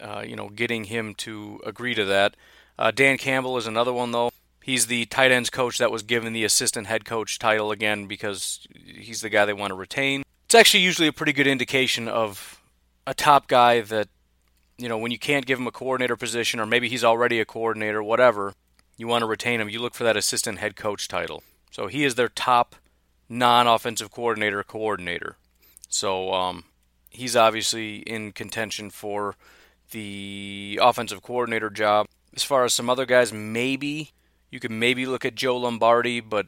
[SPEAKER 1] uh, you know, getting him to agree to that. Uh, Dan Campbell is another one, though. He's the tight ends coach that was given the assistant head coach title again because he's the guy they want to retain. It's actually usually a pretty good indication of a top guy that, you know, when you can't give him a coordinator position or maybe he's already a coordinator, whatever, you want to retain him, you look for that assistant head coach title. So he is their top non offensive coordinator coordinator. So um, he's obviously in contention for the offensive coordinator job. As far as some other guys, maybe you could maybe look at Joe Lombardi, but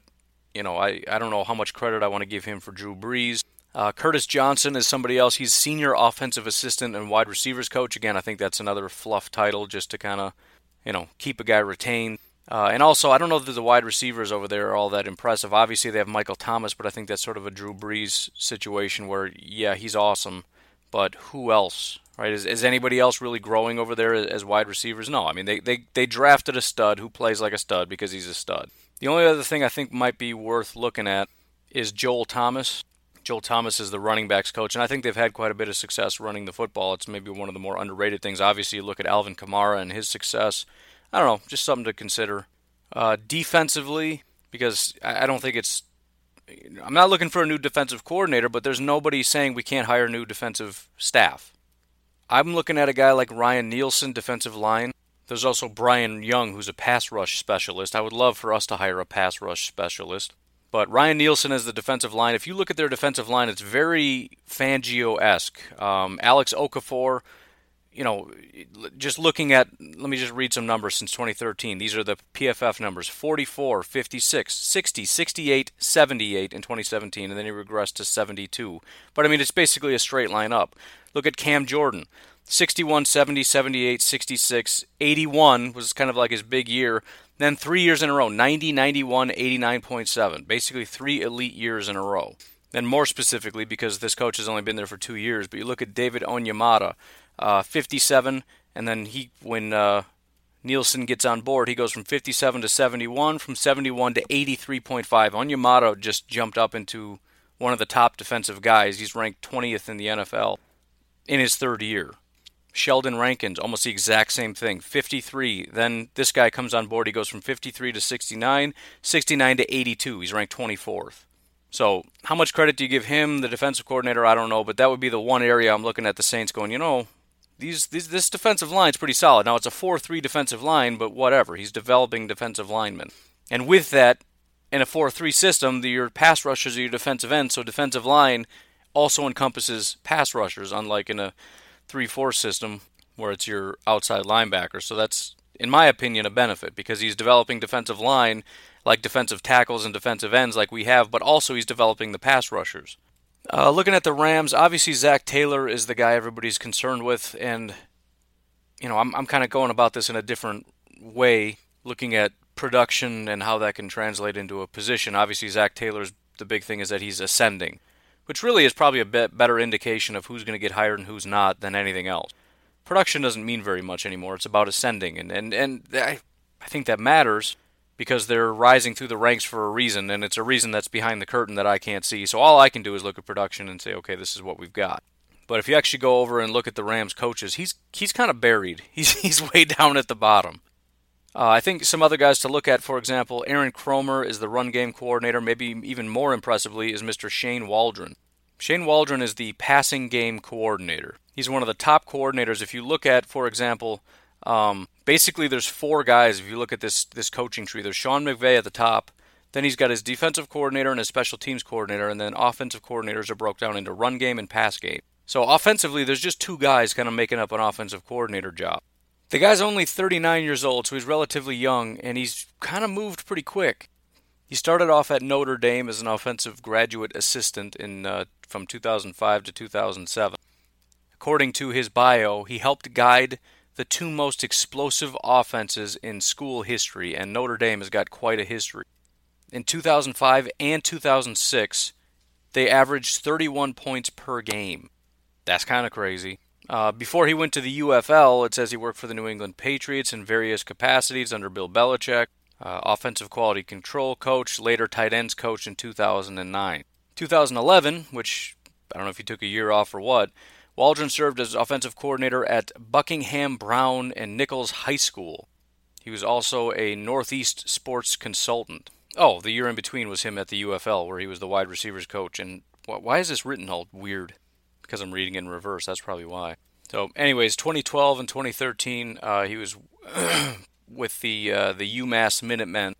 [SPEAKER 1] you know I, I don't know how much credit I want to give him for Drew Brees. Uh, Curtis Johnson is somebody else. He's senior offensive assistant and wide receivers coach. Again, I think that's another fluff title just to kind of you know keep a guy retained. Uh, and also, I don't know that the wide receivers over there are all that impressive. Obviously, they have Michael Thomas, but I think that's sort of a Drew Brees situation where, yeah, he's awesome, but who else? right? Is, is anybody else really growing over there as wide receivers? No. I mean, they, they, they drafted a stud who plays like a stud because he's a stud. The only other thing I think might be worth looking at is Joel Thomas. Joel Thomas is the running backs coach, and I think they've had quite a bit of success running the football. It's maybe one of the more underrated things. Obviously, you look at Alvin Kamara and his success. I don't know, just something to consider. Uh, defensively, because I don't think it's. I'm not looking for a new defensive coordinator, but there's nobody saying we can't hire new defensive staff. I'm looking at a guy like Ryan Nielsen, defensive line. There's also Brian Young, who's a pass rush specialist. I would love for us to hire a pass rush specialist. But Ryan Nielsen is the defensive line. If you look at their defensive line, it's very Fangio esque. Um, Alex Okafor, you know, just looking at, let me just read some numbers since 2013. These are the PFF numbers 44, 56, 60, 68, 78 in 2017, and then he regressed to 72. But I mean, it's basically a straight line up. Look at Cam Jordan. 61, 70, 78, 66, 81 was kind of like his big year. Then three years in a row 90, 91, 89.7. Basically, three elite years in a row. And more specifically, because this coach has only been there for two years, but you look at David Onyemata, uh, 57, and then he, when uh, Nielsen gets on board, he goes from 57 to 71, from 71 to 83.5. Onyemata just jumped up into one of the top defensive guys. He's ranked 20th in the NFL in his third year. Sheldon Rankins, almost the exact same thing, 53. Then this guy comes on board. He goes from 53 to 69, 69 to 82. He's ranked 24th. So, how much credit do you give him, the defensive coordinator? I don't know, but that would be the one area I'm looking at the Saints going, you know, these, these this defensive line's pretty solid. Now, it's a 4 3 defensive line, but whatever. He's developing defensive linemen. And with that, in a 4 3 system, the, your pass rushers are your defensive ends, so defensive line also encompasses pass rushers, unlike in a 3 4 system where it's your outside linebacker. So that's, in my opinion, a benefit because he's developing defensive line like defensive tackles and defensive ends like we have, but also he's developing the pass rushers. Uh, looking at the Rams, obviously Zac Taylor is the guy everybody's concerned with, and you know I'm I'm kind of going about this in a different way, looking at production and how that can translate into a position. Obviously, Zac Taylor's the big thing is that he's ascending which really is probably a bit better indication of who's going to get hired and who's not than anything else. Production doesn't mean very much anymore. It's about ascending, and and and I, I think that matters because they're rising through the ranks for a reason, and it's a reason that's behind the curtain that I can't see. So all I can do is look at production and say, okay, this is what we've got. But if you actually go over and look at the Rams coaches, he's he's kind of buried. He's he's way down at the bottom. Uh, I think some other guys to look at, for example, Aaron Kromer is the run game coordinator. Maybe even more impressively is Mr. Shane Waldron. Shane Waldron is the passing game coordinator. He's one of the top coordinators. If you look at, for example, um, basically there's four guys. If you look at this this coaching tree, there's Sean McVay at the top. Then he's got his defensive coordinator and his special teams coordinator, and then offensive coordinators are broke down into run game and pass game. So offensively, there's just two guys kind of making up an offensive coordinator job. The guy's only 39 years old, so he's relatively young, and he's kind of moved pretty quick. He started off at Notre Dame as an offensive graduate assistant in uh, from 2005 to 2007. According to his bio, he helped guide the two most explosive offenses in school history, and Notre Dame has got quite a history. In 2005 and 2006, they averaged 31 points per game. That's kind of crazy. Uh, before he went to the UFL, it says he worked for the New England Patriots in various capacities under Bill Belichick, uh, offensive quality control coach, later tight ends coach in 2009. 2011, which I don't know if he took a year off or what, Waldron served as offensive coordinator at Buckingham Browne and Nichols High School. He was also a Northeast sports consultant. Oh, the year in between was him at the UFL, where he was the wide receivers coach. And why is this written all weird? Because I'm reading in reverse. That's probably why. So, anyways, 2012 and 2013, uh, he was with the uh, the UMass Minutemen.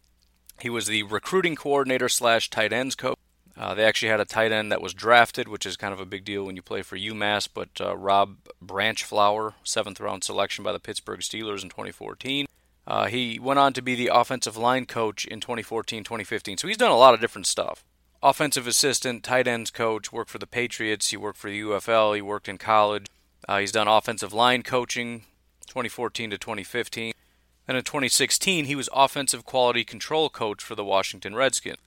[SPEAKER 1] He was the recruiting coordinator slash tight ends coach. Uh, they actually had a tight end that was drafted, which is kind of a big deal when you play for UMass. But uh, Rob Blanchflower, seventh round selection by the Pittsburgh Steelers in 2014. Uh, he went on to be the offensive line coach in 2014 2015. So he's done a lot of different stuff. Offensive assistant, tight ends coach, worked for the Patriots, he worked for the UFL, he worked in college. Uh, he's done offensive line coaching 2014 to 2015. And in 2016, he was offensive quality control coach for the Washington Redskins.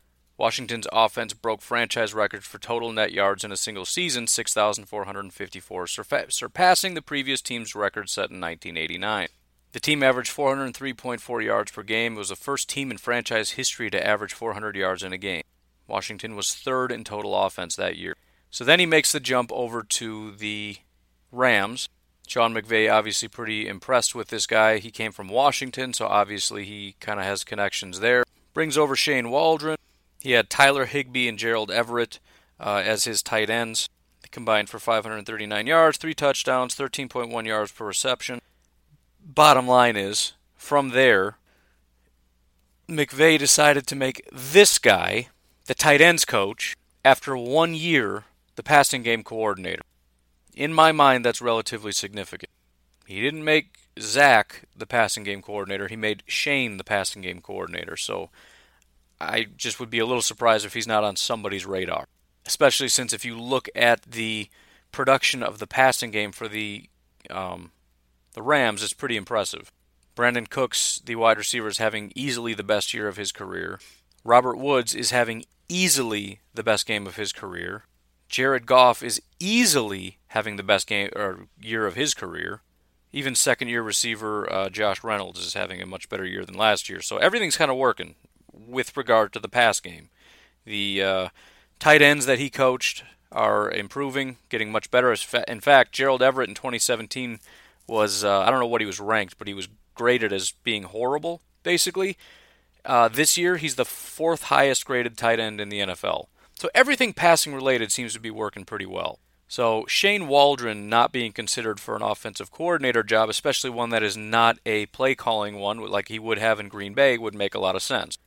[SPEAKER 1] Washington's offense broke franchise records for total net yards in a single season, 6,454, surpassing the previous team's record set in 1989. The team averaged 403.4 yards per game. It was the first team in franchise history to average 400 yards in a game. Washington was third in total offense that year. So then he makes the jump over to the Rams. Sean McVay obviously pretty impressed with this guy. He came from Washington, so obviously he kind of has connections there. Brings over Shane Waldron. He had Tyler Higbee and Gerald Everett uh, as his tight ends. They combined for 539 yards, three touchdowns, 13.1 yards per reception. Bottom line is, from there, McVay decided to make this guy the tight ends coach after one year the passing game coordinator. In my mind, that's relatively significant. He didn't make Zac the passing game coordinator, he made Shane the passing game coordinator. So I just would be a little surprised if he's not on somebody's radar. Especially since if you look at the production of the passing game for the um, the Rams, it's pretty impressive. Brandin Cooks, the wide receiver, is having easily the best year of his career. Robert Woods is having easily the best game of his career. Jared Goff is easily having the best game or year of his career. Even second year receiver uh, Josh Reynolds is having a much better year than last year. So everything's kind of working with regard to the pass game. The uh, tight ends that he coached are improving, getting much better. In fact, Gerald Everett in 2017 was, uh, I don't know what he was ranked, but he was graded as being horrible, basically. Uh, this year, he's the fourth highest graded tight end in the NFL. So everything passing related seems to be working pretty well. So Shane Waldron not being considered for an offensive coordinator job, especially one that is not a play calling one like he would have in Green Bay, would make a lot of sense.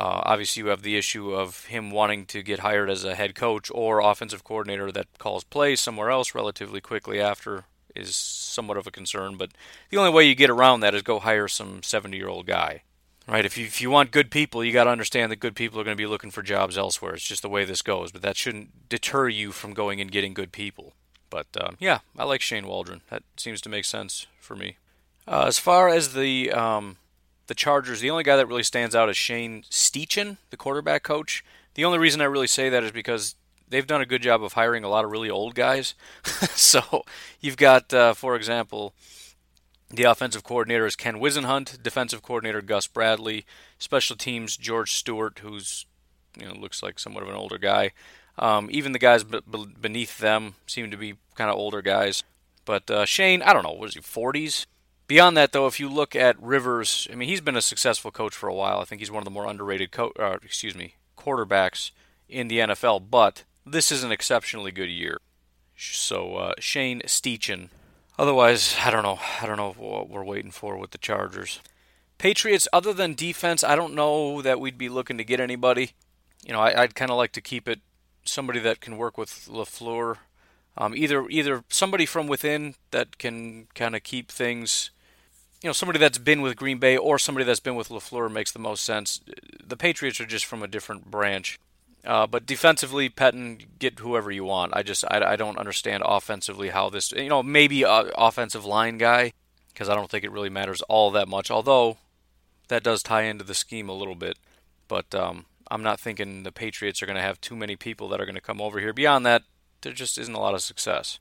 [SPEAKER 1] Uh, obviously, you have the issue of him wanting to get hired as a head coach or offensive coordinator that calls plays somewhere else relatively quickly after is somewhat of a concern. But the only way you get around that is go hire some 70 year old guy. Right? If you, if you want good people, you got to understand that good people are going to be looking for jobs elsewhere. It's just the way this goes. But that shouldn't deter you from going and getting good people. But uh, yeah, I like Shane Waldron. That seems to make sense for me. Uh, as far as the um, the Chargers, the only guy that really stands out is Shane Steichen, the quarterback coach. The only reason I really say that is because they've done a good job of hiring a lot of really old guys. so you've got, uh, for example, the offensive coordinator is Ken Whisenhunt, defensive coordinator Gus Bradley, special teams George Stewart, who's you know looks like somewhat of an older guy. Um, even the guys b- beneath them seem to be kind of older guys. But uh, Shane, I don't know, was he 40s? Beyond that, though, if you look at Rivers, I mean, he's been a successful coach for a while. I think he's one of the more underrated, co- uh, excuse me, quarterbacks in the NFL. But this is an exceptionally good year. So uh, Shane Steichen. Otherwise, I don't know. I don't know what we're waiting for with the Chargers. Patriots, other than defense, I don't know that we'd be looking to get anybody. You know, I, would kind of like to keep it somebody that can work with LaFleur. Um, either either somebody from within that can kind of keep things you know somebody that's been with Green Bay or somebody that's been with Lafleur makes the most sense. The Patriots are just from a different branch. Uh, but defensively, Pettine, get whoever you want. I just I, I don't understand offensively how this you know maybe offensive line guy, because I don't think it really matters all that much. Although that does tie into the scheme a little bit, but um, I'm not thinking the Patriots are going to have too many people that are going to come over here. Beyond that, there just isn't a lot of success.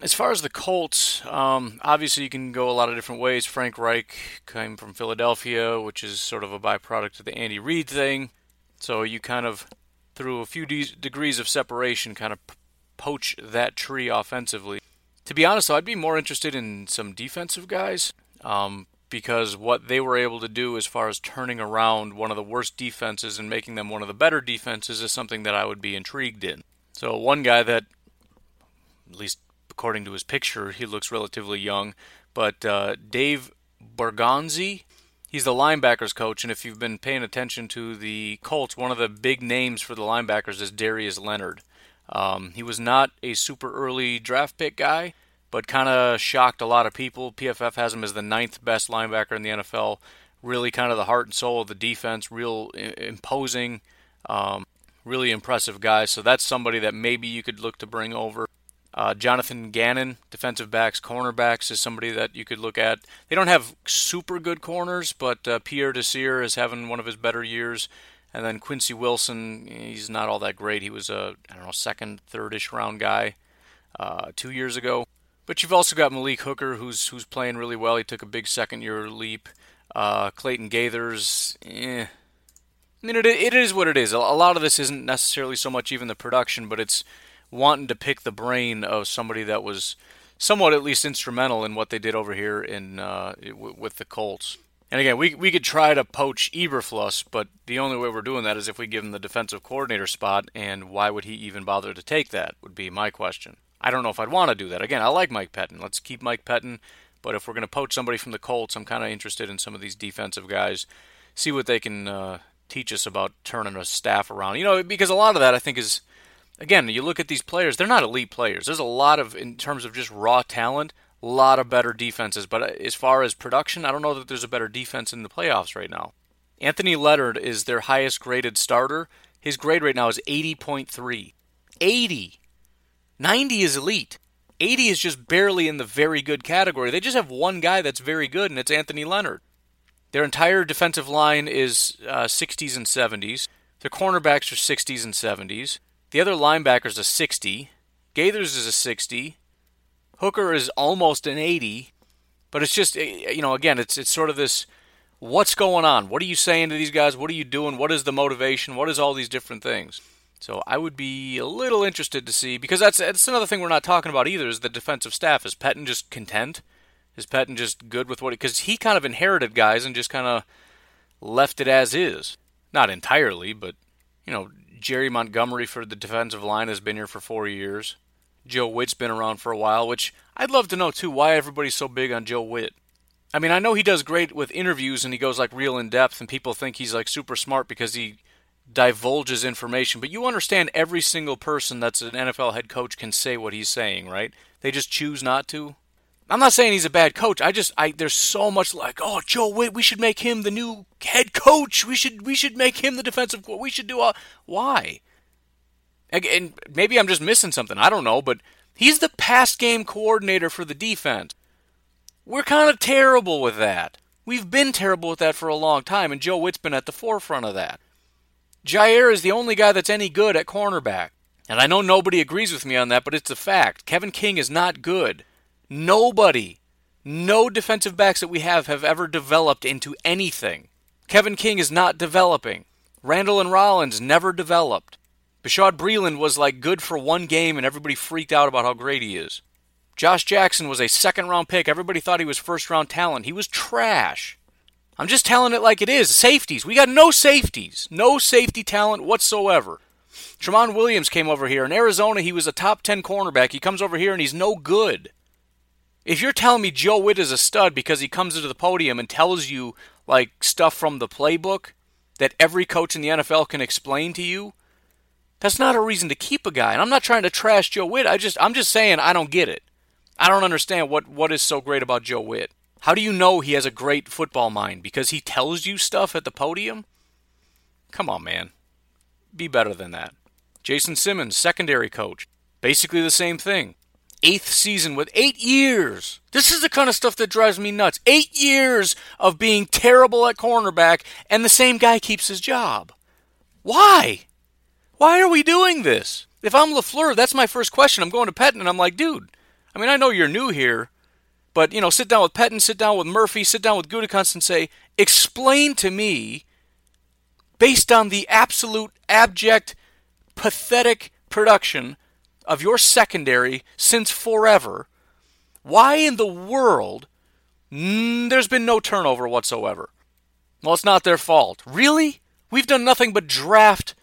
[SPEAKER 1] As far as the Colts, um, obviously you can go a lot of different ways. Frank Reich came from Philadelphia, which is sort of a byproduct of the Andy Reid thing. So you kind of, through a few de- degrees of separation, kind of poach that tree offensively. To be honest, though, I'd be more interested in some defensive guys um, because what they were able to do as far as turning around one of the worst defenses and making them one of the better defenses is something that I would be intrigued in. So, one guy that, at least according to his picture, he looks relatively young. But uh, Dave Borgonzi, he's the linebackers coach, and if you've been paying attention to the Colts, one of the big names for the linebackers is Darius Leonard. Um, he was not a super early draft pick guy, but kind of shocked a lot of people. PFF has him as the ninth best linebacker in the NFL. Really, kind of the heart and soul of the defense. Real imposing, um, really impressive guy. So that's somebody that maybe you could look to bring over. Uh, Jonathan Gannon, defensive backs, cornerbacks, is somebody that you could look at. They don't have super good corners, but uh, Pierre Desir is having one of his better years. And then Quincy Wilson, he's not all that great. He was a I don't know second, third-ish round guy uh, two years ago. But you've also got Malik Hooker, who's who's playing really well. He took a big second-year leap. Uh, Clayton Geathers, eh. I mean, it, it is what it is. A lot of this isn't necessarily so much even the production, but it's wanting to pick the brain of somebody that was somewhat at least instrumental in what they did over here in uh, with the Colts. And again, we we could try to poach Eberflus, but the only way we're doing that is if we give him the defensive coordinator spot. And why would he even bother to take that? Would be my question. I don't know if I'd want to do that. Again, I like Mike Pettine. Let's keep Mike Pettine. But if we're going to poach somebody from the Colts, I'm kind of interested in some of these defensive guys, see what they can uh, teach us about turning a staff around. You know, because a lot of that I think is again, you look at these players, they're not elite players. There's a lot of, in terms of just raw talent, a lot of better defenses. But uh, as far as production, I don't know that there's a better defense in the playoffs right now. Anthony Leonard is their highest graded starter. His grade right now is 80.3. 80. 90 is elite. 80 is just barely in the very good category. They just have one guy that's very good, and it's Anthony Leonard. Their entire defensive line is uh, 60s and 70s. Their cornerbacks are 60s and 70s. The other linebacker's a 60. Geathers is a 60. Hooker is almost an 80. But it's just, eh, you know, again, it's it's sort of this what's going on? What are you saying to these guys? What are you doing? What is the motivation? What is all these different things? So I would be a little interested to see because that's that's another thing we're not talking about either is the defensive staff. Is Pettine just content? Is Pettine just good with what? Because he kind of inherited guys and just kind of left it as is. Not entirely, but you know, Jerry Montgomery for the defensive line has been here for four years. Joe Whitt's been around for a while, which I'd love to know too why everybody's so big on Joe Whitt. I mean, I know he does great with interviews and he goes like real in depth, and people think he's like super smart because he divulges information. But you understand every single person that's an NFL head coach can say what he's saying, right? They just choose not to. I'm not saying he's a bad coach. I just I there's so much like, oh, Joe Whitt, we should make him the new head coach. We should we should make him the defensive we should do all why? And maybe I'm just missing something. I don't know, but he's the pass game coordinator for the defense. We're kind of terrible with that. We've been terrible with that for a long time, and Joe Whitt's been at the forefront of that. Jaire is the only guy that's any good at cornerback. And I know nobody agrees with me on that, but it's a fact. Kevin King is not good. Nobody, no defensive backs that we have have ever developed into anything. Kevin King is not developing. Randall and Rollins never developed. Bashaud Breeland was like good for one game and everybody freaked out about how great he is. Josh Jackson was a second round pick. Everybody thought he was first round talent. He was trash. I'm just telling it like it is. Safeties. We got no safeties. No safety talent whatsoever. Tramon Williams came over here. In Arizona, he was a top 10 cornerback. He comes over here and he's no good. If you're telling me Joe Whitt is a stud because he comes into the podium and tells you like stuff from the playbook that every coach in the NFL can explain to you, that's not a reason to keep a guy. And I'm not trying to trash Joe Whitt. I just I'm just saying I don't get it. I don't understand what what is so great about Joe Whitt. How do you know he has a great football mind? Because he tells you stuff at the podium? Come on, man. Be better than that. Jason Simmons, secondary coach. Basically the same thing. Eighth season with eight years. This is the kind of stuff that drives me nuts. Eight years of being terrible at cornerback, and the same guy keeps his job. Why? Why are we doing this? If I'm LaFleur, that's my first question. I'm going to Pettine, and I'm like, dude, I mean, I know you're new here, but, you know, sit down with Pettine, sit down with Murphy, sit down with Gutekunst and say, explain to me, based on the absolute abject, pathetic production of your secondary since forever, why in the world mm, there's been no turnover whatsoever? Well, it's not their fault. Really? We've done nothing but draft.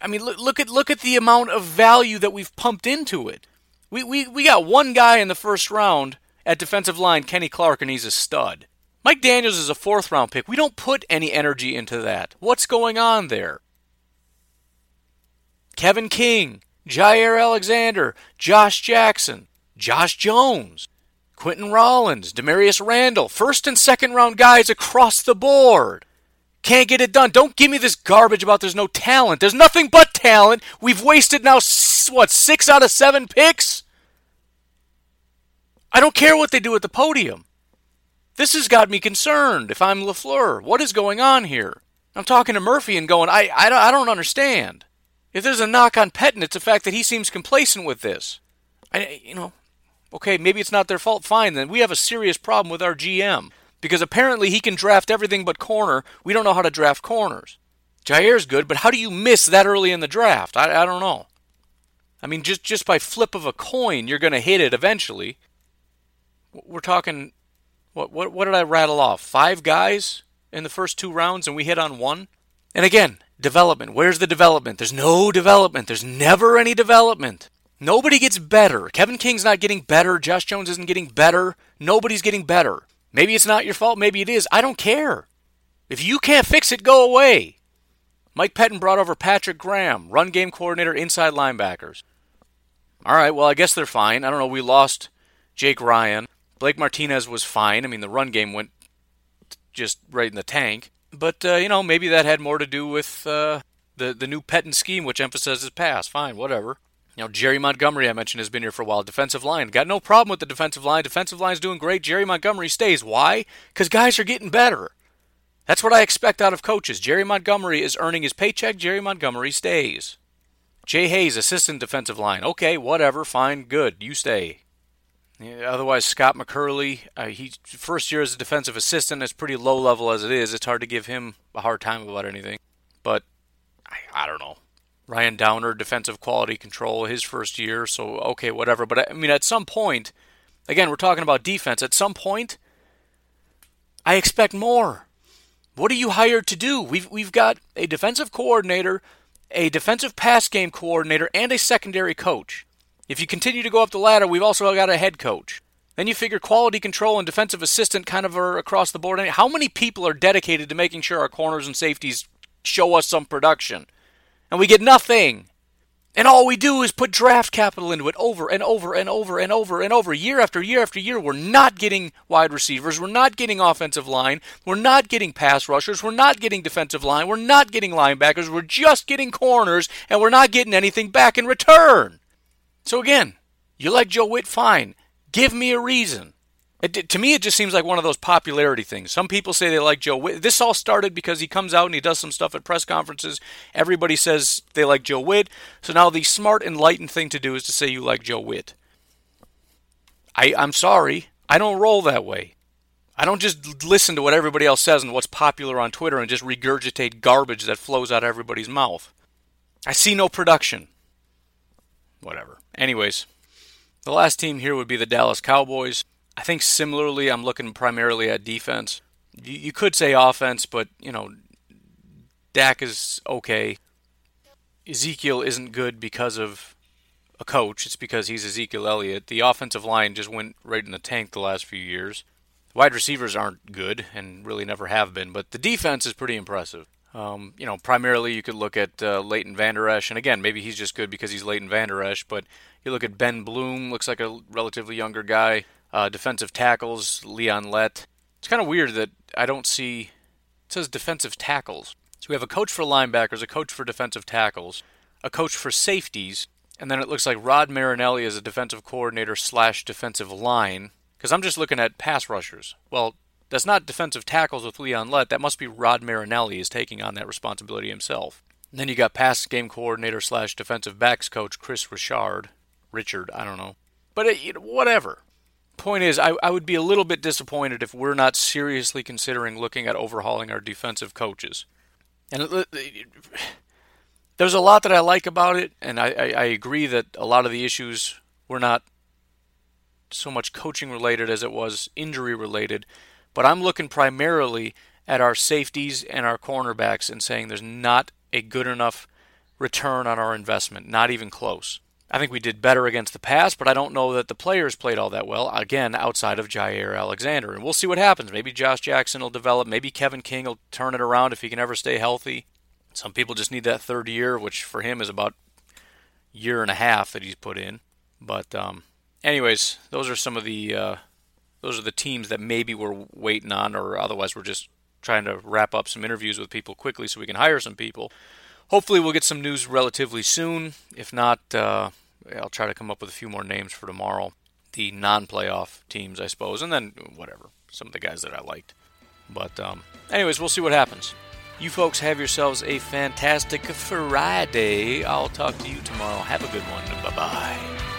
[SPEAKER 1] I mean, look, look at look at the amount of value that we've pumped into it. We, we, we got one guy in the first round at defensive line, Kenny Clark, and he's a stud. Mike Daniels is a fourth round pick. We don't put any energy into that. What's going on there? Kevin King, Jaire Alexander, Josh Jackson, Josh Jones, Quentin Rollins, Damarious Randall, first and second round guys across the board. Can't get it done. Don't give me this garbage about there's no talent. There's nothing but talent. We've wasted now, what, six out of seven picks? I don't care what they do at the podium. This has got me concerned if I'm LaFleur. What is going on here? I'm talking to Murphy and going, I, I, I don't understand. If there's a knock on Pettine, it's the fact that he seems complacent with this. I, you know, okay, maybe it's not their fault. Fine, then we have a serious problem with our GM because apparently he can draft everything but corner. We don't know how to draft corners. Jaire's good, but how do you miss that early in the draft? I, I don't know. I mean, just just by flip of a coin, you're going to hit it eventually. We're talking, what what what did I rattle off? Five guys in the first two rounds, and we hit on one. And again, Development. Where's the development? There's no development. There's never any development. Nobody gets better. Kevin King's not getting better. Josh Jones isn't getting better. Nobody's getting better. Maybe it's not your fault. Maybe it is. I don't care. If you can't fix it, go away. Mike Pettine brought over Patrick Graham, run game coordinator, inside linebackers. All right, well, I guess they're fine. I don't know. We lost Jake Ryan. Blake Martinez was fine. I mean, the run game went just right in the tank. But uh, you know, maybe that had more to do with uh, the the new Pettine scheme, which emphasizes pass. Fine, whatever. You know, Jerry Montgomery, I mentioned, has been here for a while. Defensive line. Got no problem with the defensive line. Defensive line's doing great. Jerry Montgomery stays. Why? Because guys are getting better. That's what I expect out of coaches. Jerry Montgomery is earning his paycheck. Jerry Montgomery stays. Jay Hayes, assistant defensive line. Okay, whatever. Fine. Good. You stay. Otherwise, Scott McCurley, uh, he first year as a defensive assistant it's pretty low level as it is. It's hard to give him a hard time about anything. But I, I don't know. Ryan Downard, defensive quality control, his first year. So okay, whatever. But I mean, at some point, again, we're talking about defense. At some point, I expect more. What are you hired to do? We've we've got a defensive coordinator, a defensive pass game coordinator, and a secondary coach. If you continue to go up the ladder, we've also got a head coach. Then you figure quality control and defensive assistant kind of are across the board. How many people are dedicated to making sure our corners and safeties show us some production? And we get nothing. And all we do is put draft capital into it over and over and over and over and over, year after year after year. We're not getting wide receivers. We're not getting offensive line. We're not getting pass rushers. We're not getting defensive line. We're not getting linebackers. We're just getting corners, and we're not getting anything back in return. So again, you like Joe Whitt, fine. Give me a reason. It, to me, it just seems like one of those popularity things. Some people say they like Joe Whitt. This all started because he comes out and he does some stuff at press conferences. Everybody says they like Joe Whitt. So now the smart, enlightened thing to do is to say you like Joe Whitt. I, I'm sorry. I don't roll that way. I don't just listen to what everybody else says and what's popular on Twitter and just regurgitate garbage that flows out of everybody's mouth. I see no production. Whatever. Anyways, the last team here would be the Dallas Cowboys. I think similarly, I'm looking primarily at defense. You, you could say offense, but, you know, Dak is okay. Ezekiel isn't good because of a coach. It's because he's Ezekiel Elliott. The offensive line just went right in the tank the last few years. Wide receivers aren't good and really never have been, but the defense is pretty impressive. Um, you know, primarily you could look at uh, Leighton Vander Esch, and again, maybe he's just good because he's Leighton Vander Esch, but you look at Ben Bloom, looks like a relatively younger guy. Uh, defensive tackles, Leon Lett. It's kind of weird that I don't see. It says defensive tackles. So we have a coach for linebackers, a coach for defensive tackles, a coach for safeties, And then it looks like Rod Marinelli is a defensive coordinator slash defensive line. Because I'm just looking at pass rushers. Well, that's not defensive tackles with Leon Lett. That must be Rod Marinelli is taking on that responsibility himself. And then you got pass game coordinator slash defensive backs coach Kris Richard. Richard, I don't know. But it, whatever. Point is, I, I would be a little bit disappointed if we're not seriously considering looking at overhauling our defensive coaches. And it, it, there's a lot that I like about it, and I, I, I agree that a lot of the issues were not so much coaching related as it was injury related. But I'm looking primarily at our safeties and our cornerbacks and saying there's not a good enough return on our investment, not even close. I think we did better against the pass, but I don't know that the players played all that well, again, outside of Jaire Alexander. And we'll see what happens. Maybe Josh Jackson will develop. Maybe Kevin King will turn it around if he can ever stay healthy. Some people just need that third year, which for him is about year and a half that he's put in. But um, anyways, those are some of the uh, those are the teams that maybe we're waiting on, or otherwise we're just trying to wrap up some interviews with people quickly so we can hire some people. Hopefully, we'll get some news relatively soon. If not, uh, I'll try to come up with a few more names for tomorrow. The non-playoff teams, I suppose, and then whatever some of the guys that I liked. But um, anyways, we'll see what happens. You folks have yourselves a fantastic Friday. I'll talk to you tomorrow. Have a good one. Bye bye.